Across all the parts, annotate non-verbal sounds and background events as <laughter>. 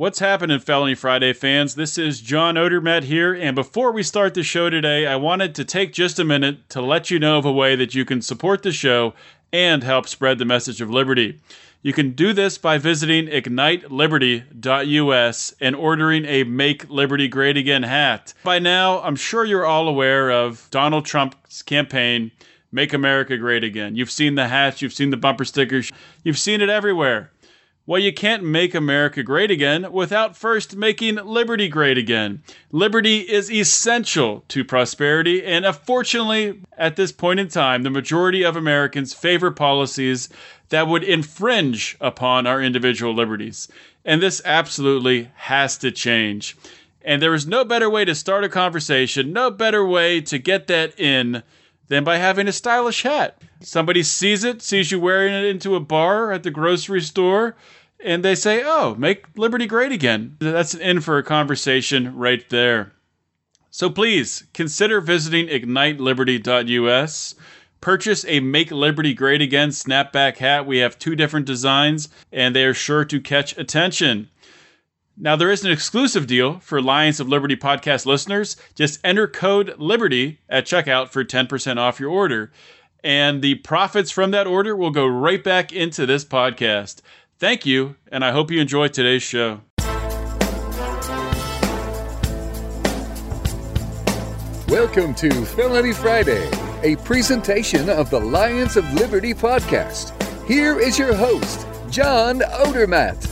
What's happening, Felony Friday fans? This is John Odermatt here, and before we start the show today, I wanted to take just a minute to let you know of a way that you can support the show and help spread the message of liberty. You can do this by visiting igniteliberty.us and ordering a Make Liberty Great Again hat. By now, I'm sure you're all aware of Donald Trump's campaign, Make America Great Again. You've seen the hats, you've seen the bumper stickers, you've seen it everywhere. Well, you can't make America great again without first making liberty great again. Liberty is essential to prosperity, and unfortunately, at this point in time, the majority of Americans favor policies that would infringe upon our individual liberties. And this absolutely has to change. And there is no better way to start a conversation, no better way to get that in than by having a stylish hat. Somebody sees it, sees you wearing it into a bar at the grocery store, and they say, "Oh, make liberty great again." That's an in for a conversation right there. So please consider visiting igniteliberty.us. Purchase a Make Liberty Great Again snapback hat. We have two different designs, and they are sure to catch attention. Now, there is an exclusive deal for Lions of Liberty podcast listeners. Just enter code LIBERTY at checkout for 10% off your order. And the profits from that order will go right back into this podcast. Thank you, and I hope you enjoy today's show. Welcome to Felony Friday, a presentation of the Lions of Liberty podcast. Here is your host, John Odermatt.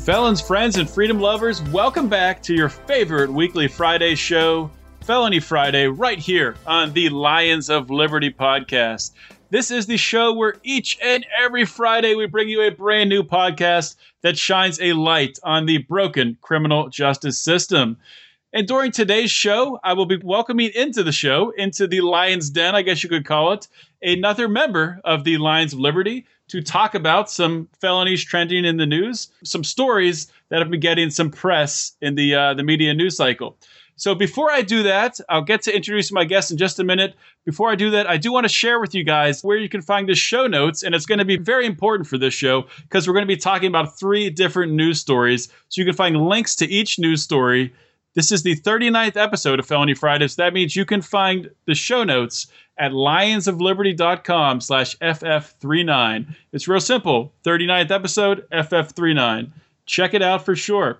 Felons, friends, and freedom lovers, welcome back to your favorite weekly Friday show, Felony Friday, right here on the Lions of Liberty podcast. This is the show where each and every Friday we bring you a brand new podcast that shines a light on the broken criminal justice system. And during today's show, I will be welcoming into the show, into the Lion's Den, I guess you could call it, another member of the Lions of Liberty to talk about some felonies trending in the news, some stories that have been getting some press in the uh, the media news cycle. So before I do that, I'll get to introduce my guest in just a minute. Before I do that, I do want to share with you guys where you can find the show notes, and it's going to be very important for this show because we're going to be talking about three different news stories. So you can find links to each news story this is the 39th episode of Felony Fridays. that means you can find the show notes at lionsofliberty.com slash FF39. It's real simple. 39th episode, FF39. Check it out for sure.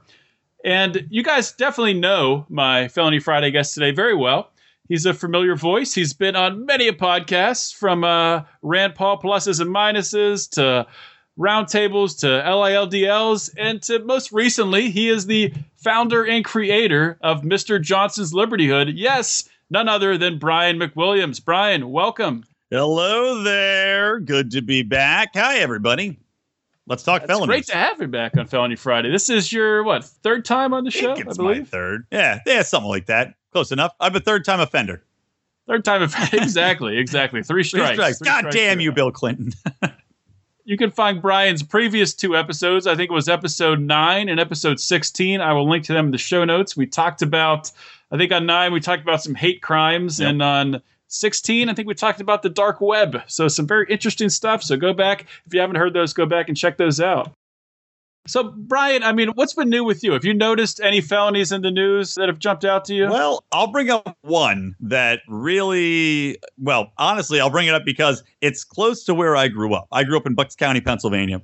And you guys definitely know my Felony Friday guest today very well. He's a familiar voice. He's been on many a podcasts from uh, Rand Paul pluses and minuses to roundtables to LILDLs, and to most recently, he is the founder and creator of Mr. Johnson's Libertyhood. Yes, none other than Brian McWilliams. Brian, welcome. Hello there. Good to be back. Hi, everybody. Let's talk felony. It's felonies. great to have you back on Felony Friday. This is your what third time on the I show, it's my third. Yeah, yeah, something like that. Close enough. I'm a third time offender. Third time, offender. <laughs> exactly, exactly. Three Three strikes. strikes. Three God strikes damn you're. Bill Clinton. <laughs> You can find Brian's previous two episodes. I think it was episode nine and episode 16. I will link to them in the show notes. We talked about, I think on nine, we talked about some hate crimes. Yep. And on 16, I think we talked about the dark web. So some very interesting stuff. So go back. If you haven't heard those, go back and check those out. So, Brian, I mean, what's been new with you? Have you noticed any felonies in the news that have jumped out to you? well, I'll bring up one that really, well, honestly, I'll bring it up because it's close to where I grew up. I grew up in Bucks County, Pennsylvania.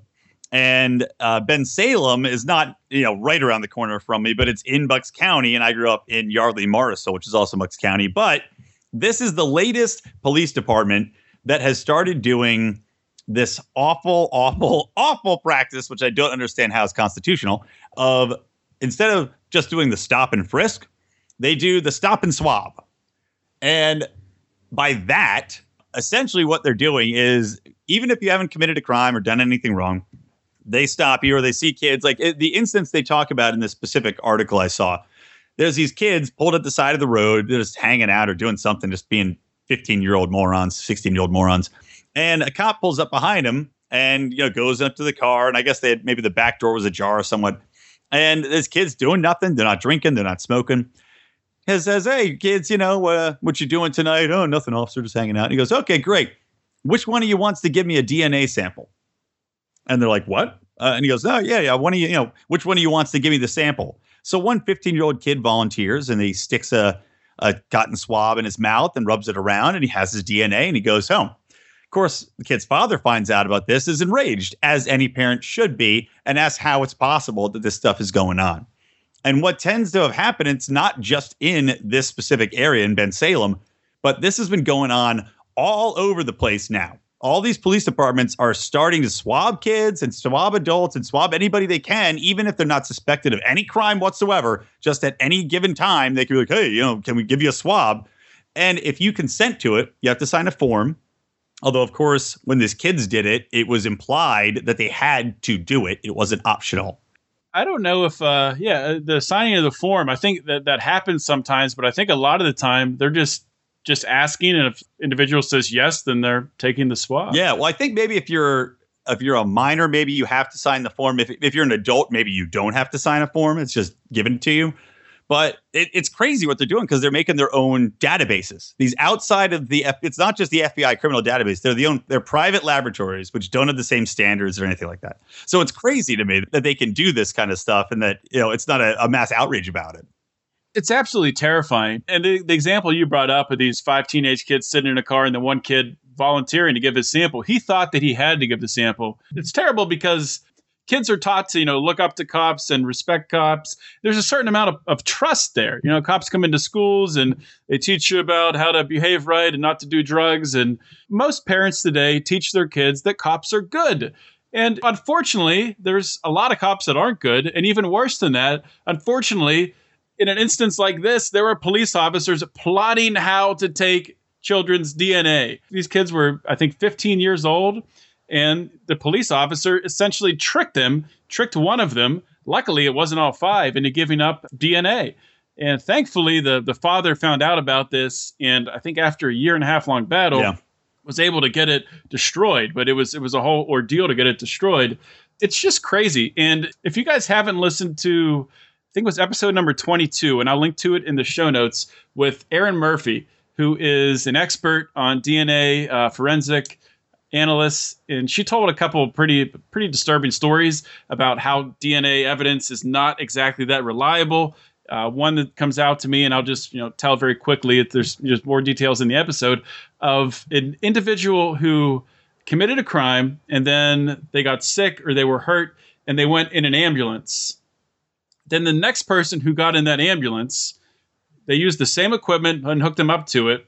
And uh, Bensalem is not, you know, right around the corner from me, but it's in Bucks County, and I grew up in Yardley, Morrisville, which is also Bucks County. But this is the latest police department that has started doing this awful, awful, <laughs> awful practice, which I don't understand how it's constitutional, of instead of just doing the stop and frisk, they do the stop and swab. And by that, essentially what they're doing is even if you haven't committed a crime or done anything wrong, they stop you or they see kids like it, the instance they talk about in this specific article I saw. There's these kids pulled at the side of the road, they're just hanging out or doing something, just being 15 year old morons, 16 year old morons. And a cop pulls up behind him and you know goes up to the car. And I guess they had maybe the back door was ajar or somewhat. And this kid's doing nothing. They're not drinking. They're not smoking. He says, "Hey kids, you know uh, what you doing tonight? Oh, nothing, officer, just hanging out." And he goes, "Okay, great. Which one of you wants to give me a DNA sample?" And they're like, "What? Uh, and he goes, oh, yeah, yeah. One of you, you know, which one of you wants to give me the sample? So one 15 year old kid volunteers and he sticks a, a cotton swab in his mouth and rubs it around and he has his DNA and he goes home. Of course, the kid's father finds out about this, is enraged, as any parent should be, and asks how it's possible that this stuff is going on. And what tends to have happened, it's not just in this specific area in Bensalem, but this has been going on all over the place now. All these police departments are starting to swab kids and swab adults and swab anybody they can, even if they're not suspected of any crime whatsoever. Just at any given time, they can be like, hey, you know, can we give you a swab? And if you consent to it, you have to sign a form. Although, of course, when these kids did it, it was implied that they had to do it, it wasn't optional. I don't know if, uh, yeah, the signing of the form. I think that that happens sometimes, but I think a lot of the time they're just just asking, and if individual says yes, then they're taking the swab. Yeah, well, I think maybe if you're if you're a minor, maybe you have to sign the form. If if you're an adult, maybe you don't have to sign a form. It's just given to you. But it, it's crazy what they're doing because they're making their own databases. These outside of the F, it's not just the FBI criminal database. They're the own they're private laboratories which don't have the same standards or anything like that. So it's crazy to me that they can do this kind of stuff and that you know it's not a, a mass outrage about it. It's absolutely terrifying. And the, the example you brought up of these five teenage kids sitting in a car and the one kid volunteering to give his sample, he thought that he had to give the sample. It's terrible because kids are taught to you know look up to cops and respect cops. There's a certain amount of, of trust there. You know cops come into schools and they teach you about how to behave right and not to do drugs. And most parents today teach their kids that cops are good. And unfortunately there's a lot of cops that aren't good. And even worse than that unfortunately in an instance like this there were police officers plotting how to take children's dna these kids were i think 15 years old and the police officer essentially tricked them, tricked one of them. Luckily, it wasn't all five into giving up DNA. And thankfully, the, the father found out about this. And I think after a year and a half long battle, yeah. was able to get it destroyed. But it was it was a whole ordeal to get it destroyed. It's just crazy. And if you guys haven't listened to, think it was episode number 22, and I'll link to it in the show notes with Erin Murphy, who is an expert on DNA uh, forensic analysts, and she told a couple pretty pretty disturbing stories about how DNA evidence is not exactly that reliable. Uh, one that comes out to me, and I'll just you know tell very quickly. There's just more details in the episode of an individual who committed a crime and then they got sick or they were hurt and they went in an ambulance. Then the next person who got in that ambulance, they used the same equipment and hooked them up to it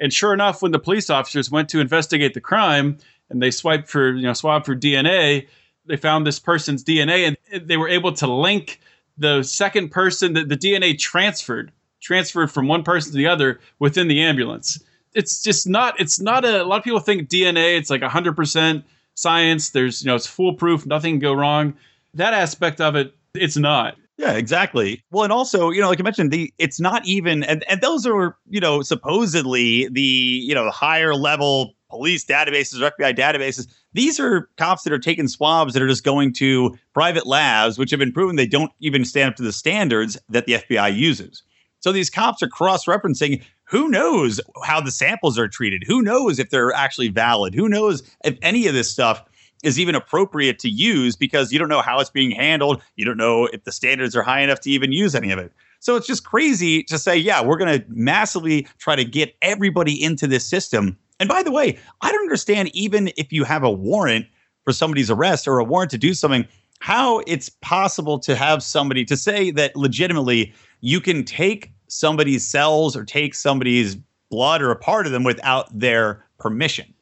and sure enough, when the police officers went to investigate the crime and they swiped for, you know, swabbed for DNA, they found this person's DNA and they were able to link the second person that the DNA transferred, transferred from one person to the other within the ambulance. It's just not, it's not a, a lot of people think DNA, it's like 100% science. There's, you know, it's foolproof, nothing can go wrong. That aspect of it, it's not. Yeah, exactly. Well, and also, you know, like I mentioned, the it's not even and, and those are, you know, supposedly the, you know, higher level police databases or FBI databases. These are cops that are taking swabs that are just going to private labs, which have been proven they don't even stand up to the standards that the FBI uses. So these cops are cross referencing. Who knows how the samples are treated? Who knows if they're actually valid? Who knows if any of this stuff is even appropriate to use because you don't know how it's being handled. You don't know if the standards are high enough to even use any of it. So it's just crazy to say, yeah, we're going to massively try to get everybody into this system. And by the way, I don't understand even if you have a warrant for somebody's arrest or a warrant to do something, how it's possible to have somebody to say that legitimately you can take somebody's cells or take somebody's blood or a part of them without their permission.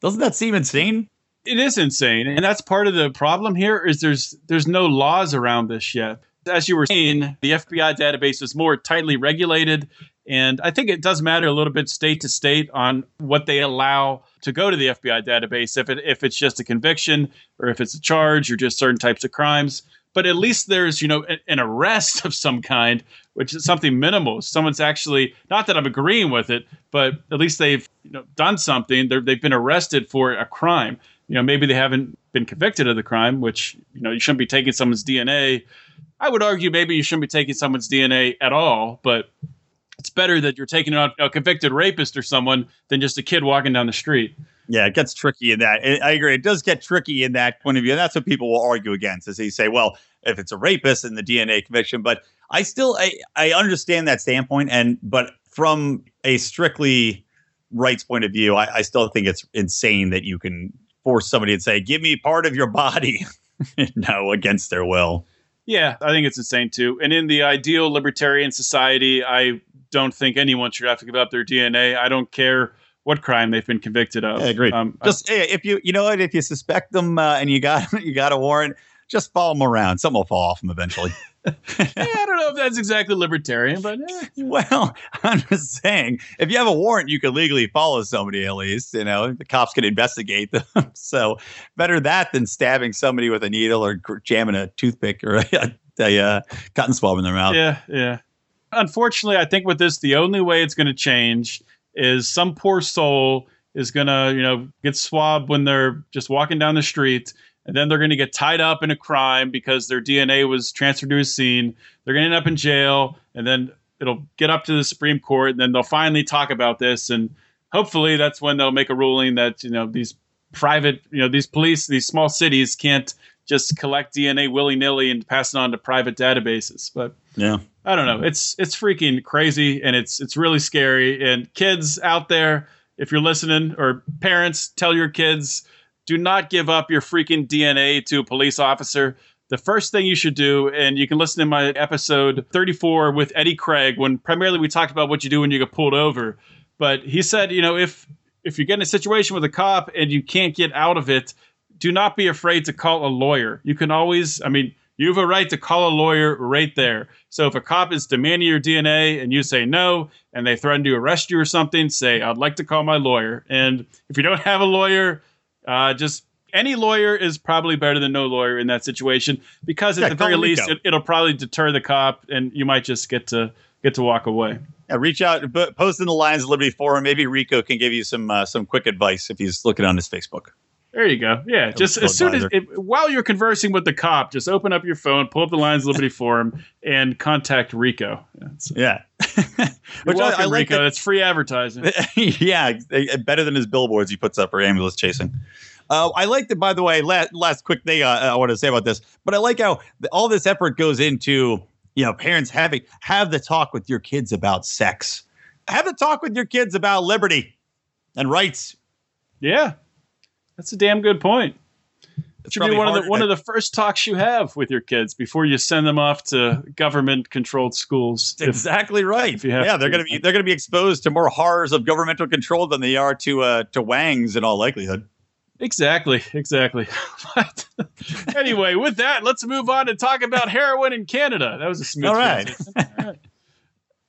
Doesn't that seem insane? It is insane, and that's part of the problem here. Is there's there's no laws around this yet. As you were saying, the FBI database is more tightly regulated, and I think it does matter a little bit state to state on what they allow to go to the FBI database. If it if it's just a conviction, or if it's a charge, or just certain types of crimes. But at least there's you know an arrest of some kind, which is something minimal. Someone's actually not that I'm agreeing with it, but at least they've you know done something. They're, they've been arrested for a crime you know maybe they haven't been convicted of the crime which you know you shouldn't be taking someone's dna i would argue maybe you shouldn't be taking someone's dna at all but it's better that you're taking out a convicted rapist or someone than just a kid walking down the street Yeah, it gets tricky in that. I agree. It does get tricky in that point of view. And that's what people will argue against, is they say, well, if it's a rapist and the DNA conviction, but I still I, I understand that standpoint. And but from a strictly rights point of view, I, I still think it's insane that you can force somebody and say, give me part of your body. <laughs> no, against their will. Yeah, I think it's insane too. And in the ideal libertarian society, I don't think anyone should have to give up their DNA. I don't care what crime they've been convicted of. I agree. Um, just I, if you you know what, if you suspect them uh, and you got <laughs> you got a warrant, just follow them around. Something will fall off them eventually. <laughs> <laughs> I don't know if that's exactly libertarian, but eh. <laughs> well, I'm just saying, if you have a warrant, you can legally follow somebody at least. You know, the cops can investigate them. <laughs> so better that than stabbing somebody with a needle or jamming a toothpick or a, a, a uh, cotton swab in their mouth. Yeah, yeah. Unfortunately, I think with this, the only way it's going to change is some poor soul is going to, you know, get swabbed when they're just walking down the street and then they're going to get tied up in a crime because their DNA was transferred to a scene. They're going to end up in jail, and then it'll get up to the Supreme Court, and then they'll finally talk about this, and hopefully that's when they'll make a ruling that you know these private, you know, these police, these small cities can't just collect DNA willy nilly and pass it on to private databases. But yeah, I don't know. It's it's freaking crazy, and it's it's really scary. And kids out there, if you're listening, or parents, tell your kids do not give up your freaking DNA to a police officer. The first thing you should do, and you can listen to my episode 34 with Eddie Craig, when primarily we talked about what you do when you get pulled over. But he said, you know, if if you get in a situation with a cop and you can't get out of it, do not be afraid to call a lawyer. You can always, I mean, you have a right to call a lawyer right there. So if a cop is demanding your DNA and you say no, and they threaten to arrest you or something, say, I'd like to call my lawyer. And if you don't <laughs> have a lawyer, uh, just any lawyer is probably better than no lawyer in that situation because at yeah, the very least it, will probably deter the cop and you might just get to get to walk away. Yeah, reach out, post in the Lions of Liberty forum. Maybe Rico can give you some uh, some quick advice if he's looking on his Facebook. There you go. Yeah, just as soon as it, while you're conversing with the cop, just open up your phone, pull up the Lions of Liberty forum, and contact Rico. Yeah, yeah. <laughs> Which welcome, I, I like Rico. That, it's free advertising. <laughs> yeah, better than his billboards he puts up for ambulance chasing. Uh, I like that. By the way, last, last quick thing uh, I want to say about this, but I like how all this effort goes into you know parents having have the talk with your kids about sex, have the talk with your kids about liberty and rights. Yeah, that's a damn good point. It should be one of the one of the first talks you have with your kids before you send them off to government controlled schools. Exactly right. yeah, they're going to be they're going to be exposed to more horrors of governmental control than they are to uh, to wangs in all likelihood. Exactly, exactly. <laughs> but anyway, with that, let's move on and talk about heroin in Canada. That was a smooth. All right. all right.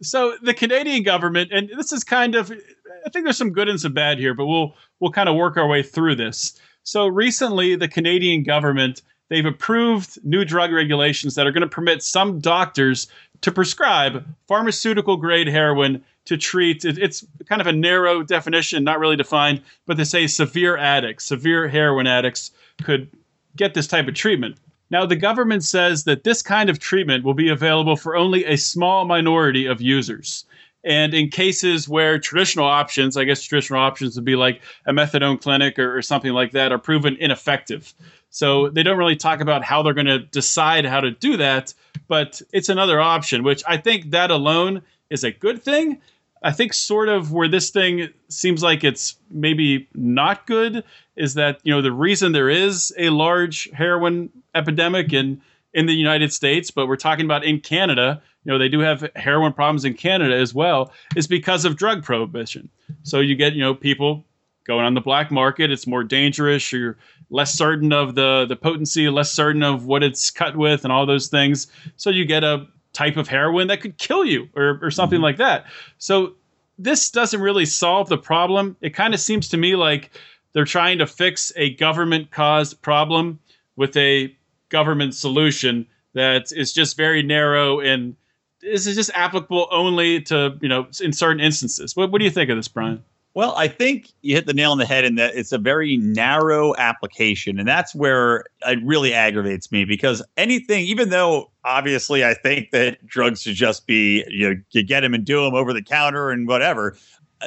So the Canadian government, and this is kind of, I think there's some good and some bad here, but we'll we'll kind of work our way through this. So recently, the Canadian government they've approved new drug regulations that are going to permit some doctors to prescribe pharmaceutical grade heroin to treat it's kind of a narrow definition not really defined but they say severe addicts severe heroin addicts could get this type of treatment. Now the government says that this kind of treatment will be available for only a small minority of users and in cases where traditional options, I guess traditional options would be like a methadone clinic or, or something like that, are proven ineffective. So they don't really talk about how they're going to decide how to do that, but it's another option, which I think that alone is a good thing. I think sort of where this thing seems like it's maybe not good is that you know the reason there is a large heroin epidemic in in the United States, but we're talking about in Canada you know they do have heroin problems in Canada as well is because of drug prohibition. So you get you know people going on the black market. It's more dangerous. You're less certain of the the potency, less certain of what it's cut with, and all those things. So you get a type of heroin that could kill you or or something mm-hmm. like that. So this doesn't really solve the problem. It kind of seems to me like they're trying to fix a government caused problem with a government solution that is just very narrow and is just applicable only to you know in certain instances. What, what do you think of this, Brian? Well, I think you hit the nail on the head in that it's a very narrow application. And that's where it really aggravates me because anything, even though obviously I think that drugs should just be, you know, you get them and do them over the counter and whatever.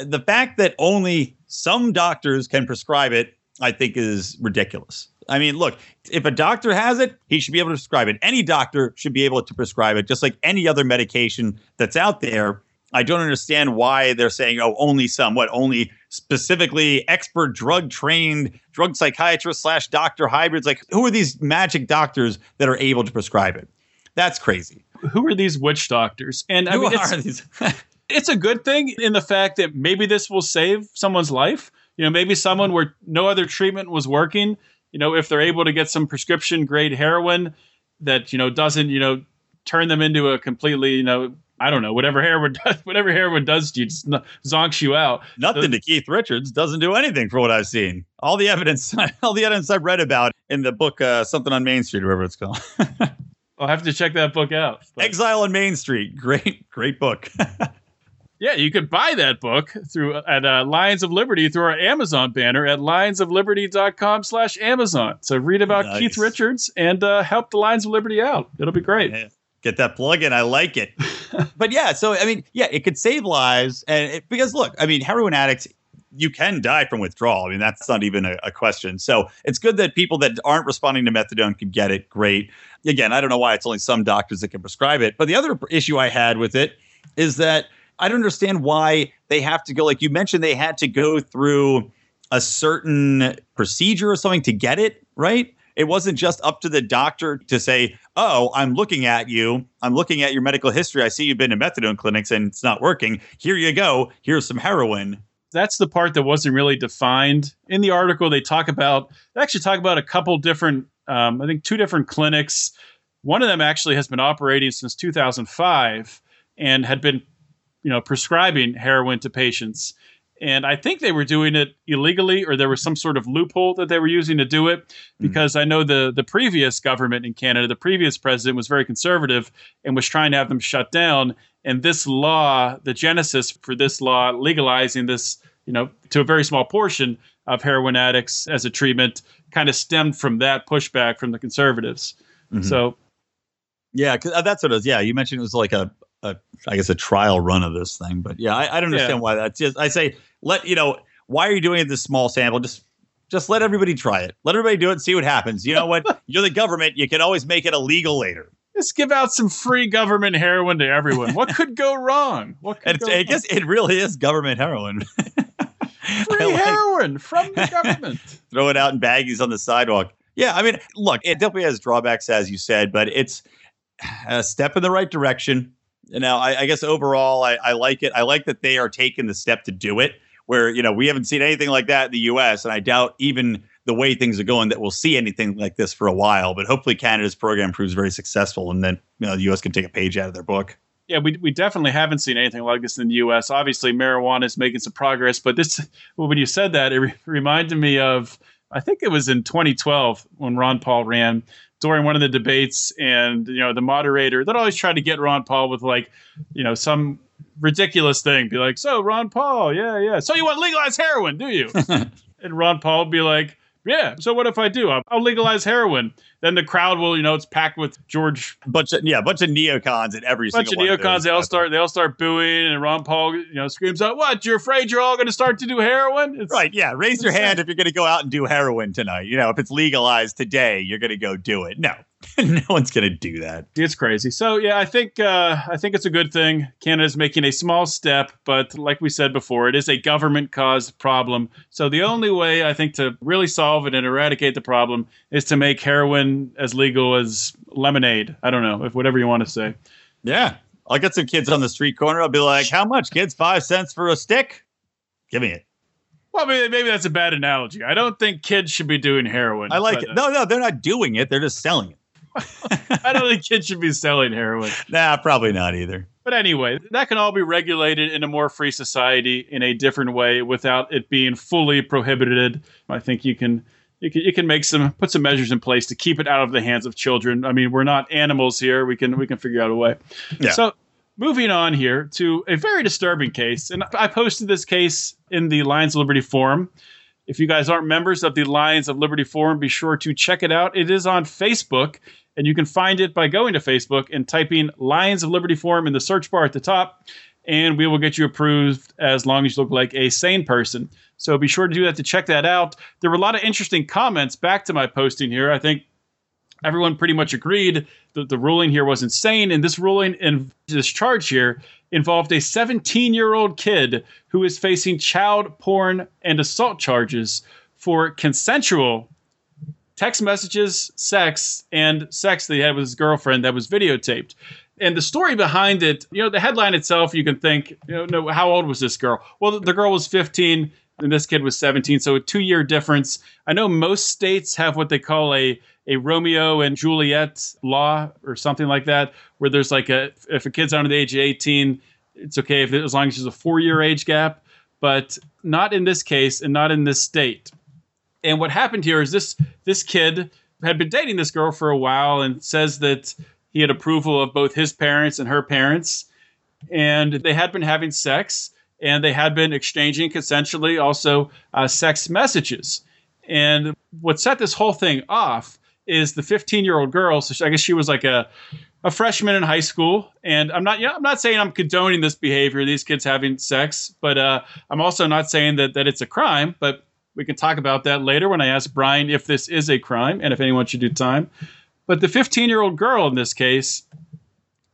the fact that only some doctors can prescribe it, I think, is ridiculous. I mean, look, if a doctor has it, he should be able to prescribe it. Any doctor should be able to prescribe it, just like any other medication that's out there. I don't understand why they're saying, oh, only some. What, only specifically expert drug trained drug psychiatrists slash doctor hybrids? Like, who are these magic doctors that are able to prescribe it? That's crazy. Who are these witch doctors? And I Who mean, are these? <laughs> it's a good thing in the fact that maybe this will save someone's life. You know, maybe someone where no other treatment was working. You know, if they're able to get some prescription grade heroin that you know doesn't you know turn them into a completely you know I don't know whatever heroin <laughs> does, whatever heroin does to you just n- zonks you out. Nothing to Keith Richards doesn't do anything for what I've seen. All the evidence, <laughs> all the evidence I've read about in the book, uh, something on Main Street, or whatever it's called. <laughs> I'll have to check that book out. But- Exile on Main Street, great, great book. Yeah, you could buy that book through at uh, Lions of Liberty through our Amazon banner at lionsofliberty.com slash Amazon. So read about Nice. Keith Richards and uh, help the Lions of Liberty out. It'll be great. Yeah. Get that plug in. I like it. <laughs> but yeah, so I mean, yeah, it could save lives, and it, because look, I mean, heroin addicts. You can die from withdrawal. I mean, that's not even a, a question. So it's good that people that aren't responding to methadone can get it. Great. Again, I don't know why it's only some doctors that can prescribe it. But the other issue I had with it is that I don't understand why they have to go. Like you mentioned, they had to go through a certain procedure or something to get it, right? It wasn't just up to the doctor to say, Oh, I'm looking at you. I'm looking at your medical history. I see you've been to methadone clinics and it's not working. Here you go. Here's some heroin. That's the part that wasn't really defined. In the article, they talk about, they actually talk about a couple different, um, I think two different clinics. One of them actually has been operating since 2005 and had been, you know, prescribing heroin to patients. And I think they were doing it illegally, or there was some sort of loophole that they were using to do it. Because I know the the previous government in Canada, the previous president was very conservative and was trying to have them shut down. And this law, the genesis for this law legalizing this, you know, to a very small portion of heroin addicts as a treatment, kind of stemmed from that pushback from the conservatives. Mhm. So Yeah, uh, that's what it is. Yeah, you mentioned it was like a, a I guess, a trial run of this thing. But yeah, I, I don't understand Yeah. why that's just. I say, let you know, why are you doing it this small sample? Just just let everybody try it. Let everybody do it and see what happens. You know what? <laughs> You're the government. You can always make it illegal later. Let's give out some free government heroin to everyone. What could go wrong? What could go I guess it really is government heroin. <laughs> Free like- heroin from the <laughs> government. throw it out in baggies on the sidewalk. Yeah, I mean, look, it definitely has drawbacks, as you said, but it's a step in the right direction. Now, I, I guess overall, I, I like it. I like that they are taking the step to do it. Where you know we haven't seen anything like that in the U.S., and I doubt even the way things are going that we'll see anything like this for a while. But hopefully, Canada's program proves very successful, and then you know the U.S. can take a page out of their book. yeah, we, we definitely haven't seen anything like this in the U.S. Obviously, marijuana is making some progress, but this, well, when you said that, it re- reminded me of, I think it was in 2012 when Ron Paul ran during one of the debates, and you know the moderator that always tried to get Ron Paul with like, you know, some ridiculous thing, be like, "So Ron Paul, yeah, yeah, so you want legalized heroin, do you?" <laughs> and Ron Paul would be like. Yeah. So what if I do? I'll, I'll legalize heroin. Then the crowd will, you know, it's packed with George Bunch of yeah, bunch of neocons at every bunch of neocons. those. They all start. They all start booing, and Ron Paul, you know, screams out, "What? You're afraid you're all going to start to do heroin?" It's, Right. Yeah. Raise your hand if you're going to go out and do heroin tonight. You know, if it's legalized today, you're going to go do it. No, <laughs> no one's going to do that. It's crazy. So yeah, I think uh, I think it's a good thing. Canada's making a small step, but like we said before, it is a government-caused problem. So the only way I think to really solve it and eradicate the problem is to make heroin as legal as lemonade. I don't know if whatever you want to say. Yeah. I'll get some kids on the street corner. I'll be like, how much, kids? Five cents for a stick? Give me it. Well, maybe, maybe that's a bad analogy. I don't think kids should be doing heroin. I like but, it. uh, No, no, they're not doing it. They're just selling it. <laughs> I don't think kids should be selling heroin. Nah, probably not either. But anyway, that can all be regulated in a more free society in a different way without it being fully prohibited. I think you can you can you can make some put some measures in place to keep it out of the hands of children. I mean, we're not animals here. We can we can figure out a way. Yeah. So moving on here to a very disturbing case, and I posted this case in the Lions of Liberty forum. If you guys aren't members of the Lions of Liberty forum, be sure to check it out. It is on Facebook, and you can find it by going to Facebook and typing Lions of Liberty forum in the search bar at the top. and we will get you approved as long as you look like a sane person. So be sure to do that to check that out. There were a lot of interesting comments back to my posting here. I think everyone pretty much agreed that the ruling here was insane, and this ruling and this charge here involved a 17 year old kid who is facing child porn and assault charges for consensual text messages, sex, and sex that he had with his girlfriend that was videotaped. And the story behind it, you know, the headline itself, you can think, you know, no, how old was this girl? Well, the girl was 15 and this kid was 17, so a two year difference. I know most states have what they call a a Romeo and Juliet law or something like that, where there's like a if a kid's under the age of 18, it's okay if as long as there's a four year age gap, but not in this case and not in this state. And what happened here is this this kid had been dating this girl for a while and says that he had approval of both his parents and her parents, and they had been having sex and they had been exchanging consensually also uh, sex messages. And what set this whole thing off is the 15 year old girl. So I guess she was like a a freshman in high school, and I'm not, you know, I'm not saying I'm condoning this behavior, these kids having sex, but uh, I'm also not saying that that it's a crime. But we can talk about that later when I ask Brian if this is a crime and if anyone should do time. But the 15 year old girl in this case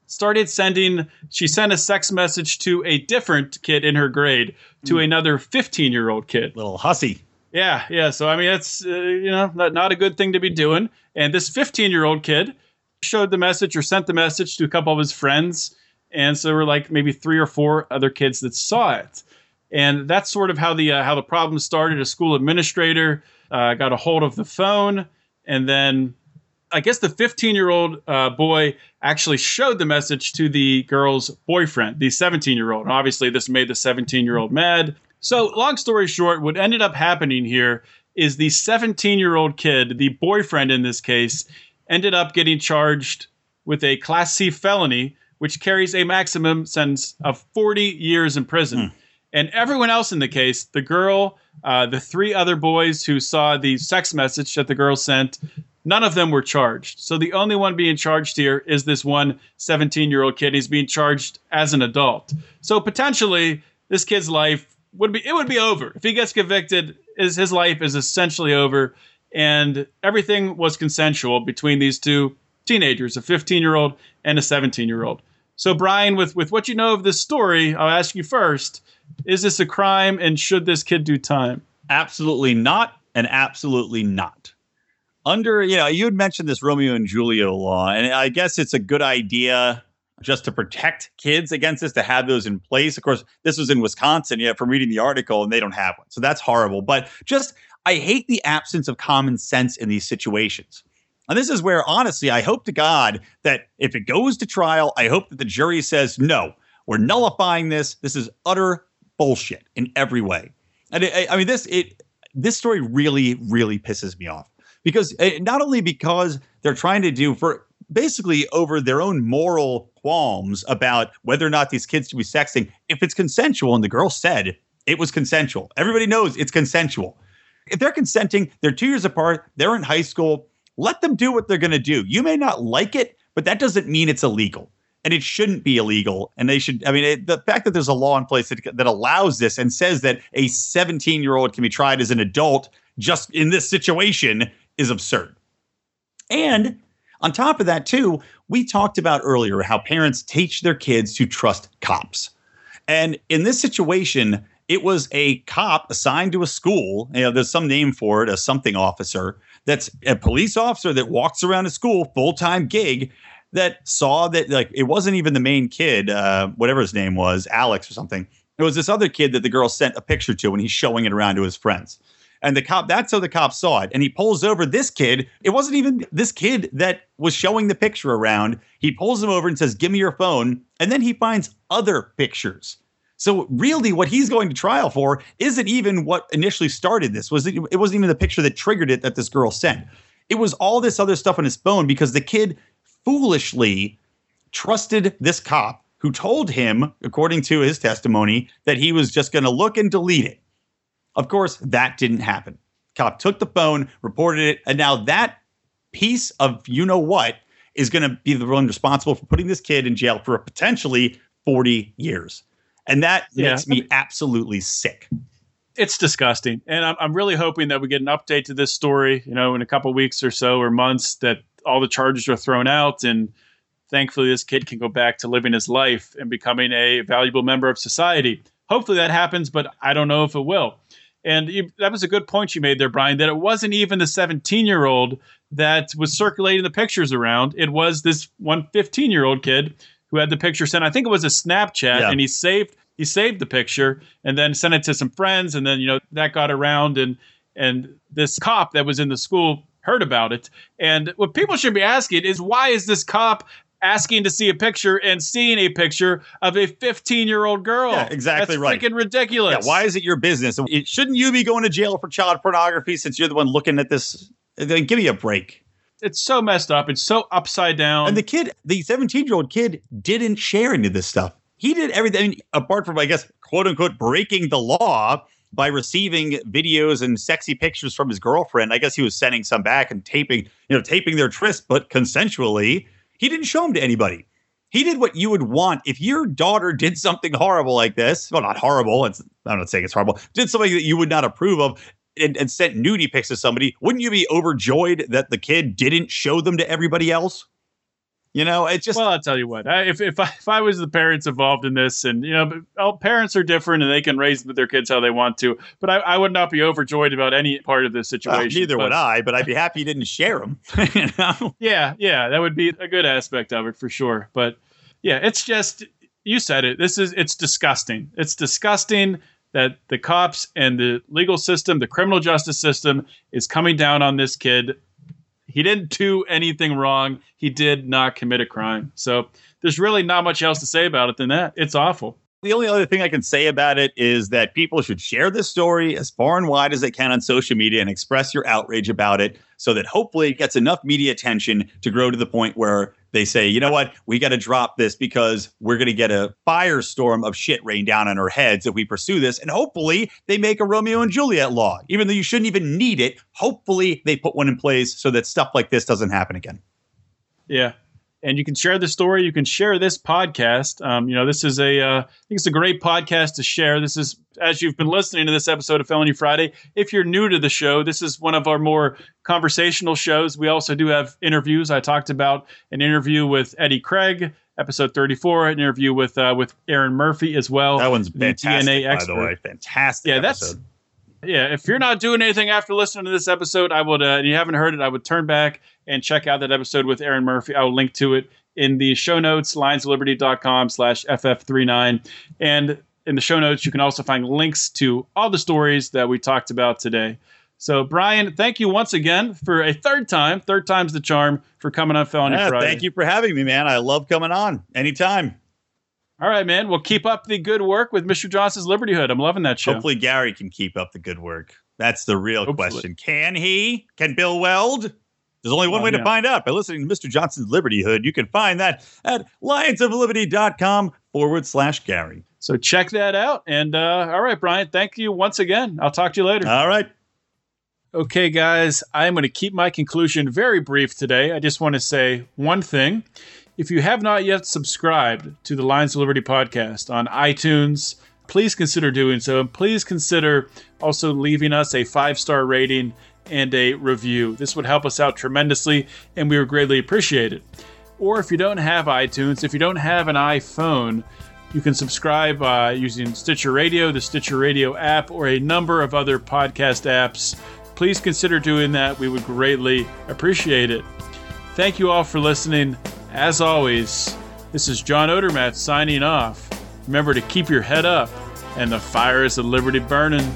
started sending, she sent a sex message to a different kid in her grade, to mm. another 15 year old kid. Little hussy. Yeah, yeah. So, I mean, it's, uh, you know, not, not a good thing to be doing. And this 15 year old kid showed the message or sent the message to a couple of his friends. And so there were like maybe three or four other kids that saw it. And that's sort of how the uh, how the problem started. A school administrator uh, got a hold of the phone, and then I guess the 15 year old uh, boy actually showed the message to the girl's boyfriend, the 17 year old. Obviously, this made the 17 year old mad. So, long story short, what ended up happening here is the 17 year old kid, the boyfriend in this case, ended up getting charged with a Class C felony, which carries a maximum sentence of 40 years in prison. Mm. And everyone else in the case, the girl, uh, the three other boys who saw the sex message that the girl sent, none of them were charged. So the only one being charged here is this one 17 year old kid. He's being charged as an adult. So potentially, this kid's life would be it would be over if he gets convicted. Is his life is essentially over, and everything was consensual between these two teenagers, a 15 year old and a 17 year old. So Brian, with with what you know of this story, I'll ask you first: Is this a crime, and should this kid do time? Absolutely not, and absolutely not. Under, you know, you had mentioned this Romeo and Juliet law, and I guess it's a good idea just to protect kids against this to have those in place. Of course, this was in Wisconsin, yeah, from reading the article, and they don't have one. So that's horrible. But just I hate the absence of common sense in these situations. And this is where, honestly, I hope to God that if it goes to trial, I hope that the jury says, no, we're nullifying this. This is utter bullshit in every way. And it, I mean, this it this story really, really pisses me off because it, not only because they're trying to do for basically over their own moral qualms about whether or not these kids should be sexting, if it's consensual, and the girl said it was consensual. Everybody knows it's consensual. If they're consenting, they're two years apart, they're in high school, let them do what they're going to do. You may not like it, but that doesn't mean it's illegal. And it shouldn't be illegal. And they should, I mean, it, the fact that there's a law in place that, that allows this and says that a 17 year old can be tried as an adult just in this situation is absurd. And on top of that, too, we talked about earlier how parents teach their kids to trust cops. And in this situation, it was a cop assigned to a school. You know, there's some name for it, a something officer. That's a police officer that walks around a school, full time gig, that saw that like it wasn't even the main kid, uh, whatever his name was, Alex or something. It was this other kid that the girl sent a picture to, and he's showing it around to his friends. And the cop, that's how the cop saw it. And he pulls over this kid. It wasn't even this kid that was showing the picture around. He pulls him over and says, Give me your phone. And then he finds other pictures so really, what he's going to trial for isn't even what initially started this. Was it, it wasn't even the picture that triggered it that this girl sent. It was all this other stuff on his phone because the kid foolishly trusted this cop who told him, according to his testimony, that he was just going to look and delete it. Of course, that didn't happen. Cop took the phone, reported it, and now that piece of you know what is going to be the one responsible for putting this kid in jail for potentially 40 years. And that Yeah. makes me absolutely sick. it's disgusting and I'm, I'm really hoping that we get an update to this story you know in a couple weeks or so or months that all the charges are thrown out and thankfully this kid can go back to living his life and becoming a valuable member of society hopefully that happens but i don't know if it will and you, that was a good point you made there brian that it wasn't even the 17 year old that was circulating the pictures around it was this one 15 year old kid who had the picture sent i think it was a snapchat Yeah. and he saved he saved the picture and then sent it to some friends and then you know that got around and and this cop that was in the school heard about it and what people should be asking is why is this cop asking to see a picture and seeing a picture of a 15 year old girl Yeah, exactly That's right. freaking ridiculous Yeah, why is it your business? It, shouldn't you be going to jail for child pornography since you're the one looking at this? Give me a break. It's so messed up it's so upside down And the kid, the 17 year old kid, didn't share any of this stuff. He did everything apart from, I guess, quote unquote, breaking the law by receiving videos and sexy pictures from his girlfriend. I guess he was sending some back and taping, you know, taping their tryst, but consensually. He didn't show them to anybody. He did what you would want if your daughter did something horrible like this. Well, not horrible. It's, I'm not saying it's horrible. Did something that you would not approve of and, and sent nudie pics to somebody. Wouldn't you be overjoyed that the kid didn't show them to everybody else? You know, it's just well, I'll tell you what. I, if if I, <laughs> if I was the parents involved in this, and you know, oh, parents are different, and they can raise their kids how they want to. But I, I would not be overjoyed about any part of this Well, situation. neither but- would I, but I'd be happy you didn't share them. <laughs> you know? Yeah, yeah, that would be a good aspect of it for sure. But yeah, it's just you said it. This is it's disgusting. It's disgusting that the cops and the legal system, the criminal justice system, is coming down on this kid. He didn't do anything wrong. He did not commit a crime. So there's really not much else to say about it than that. It's awful. The only other thing I can say about it is that people should share this story as far and wide as they can on social media and express your outrage about it so that hopefully it gets enough media attention to grow to the point where they say, you know what, we got to drop this because we're going to get a firestorm of shit rain down on our heads if we pursue this. And hopefully they make a Romeo and Juliet law, even though you shouldn't even need it. Hopefully they put one in place so that stuff like this doesn't happen again. Yeah. And you can share the story. You can share this podcast. Um, you know, this is a, uh, I think it's a great podcast to share. This is, as you've been listening to this episode of Felony Friday, if you're new to the show, this is one of our more conversational shows. We also do have interviews. I talked about an interview with Eddie Craig, episode 34, an interview with uh, with Erin Murphy as well. That one's the fantastic, DNA by the way. Fantastic. Yeah, that's- episode. Yeah, if you're not doing anything after listening to this episode, I would, uh, and you haven't heard it, I would turn back and check out that episode with Erin Murphy. I will link to it in the show notes, lionsofliberty.com slash FF39. And in the show notes, you can also find links to all the stories that we talked about today. So, Brian, thank you once again for a third time. Third time's the charm for coming on Felony Yeah, Friday. thank you for having me, man. I love coming on anytime. All right, man. Well, keep up the good work with Mr. Johnson's Liberty Hood. I'm loving that show. Hopefully, Gary can keep up the good work. That's the real Hopefully. question. Can he? Can Bill Weld? There's only one Oh, way to find out by listening to Mr. Johnson's Liberty Hood. You can find that at lionsofliberty.com forward slash Gary. So check that out. And uh, all right, Brian, thank you once again. I'll talk to you later. All right. Okay, guys, I'm going to keep my conclusion very brief today. I just want to say one thing. If you have not yet subscribed to the Lions of Liberty podcast on iTunes, please consider doing so. And please consider also leaving us a five star rating and a review. This would help us out tremendously, and we would greatly appreciate it. Or if you don't have iTunes, if you don't have an iPhone, you can subscribe uh, using Stitcher Radio, the Stitcher Radio app, or a number of other podcast apps. Please consider doing that. We would greatly appreciate it. Thank you all for listening. As always, this is John Odermatt signing off. Remember to keep your head up and the fires of liberty burning.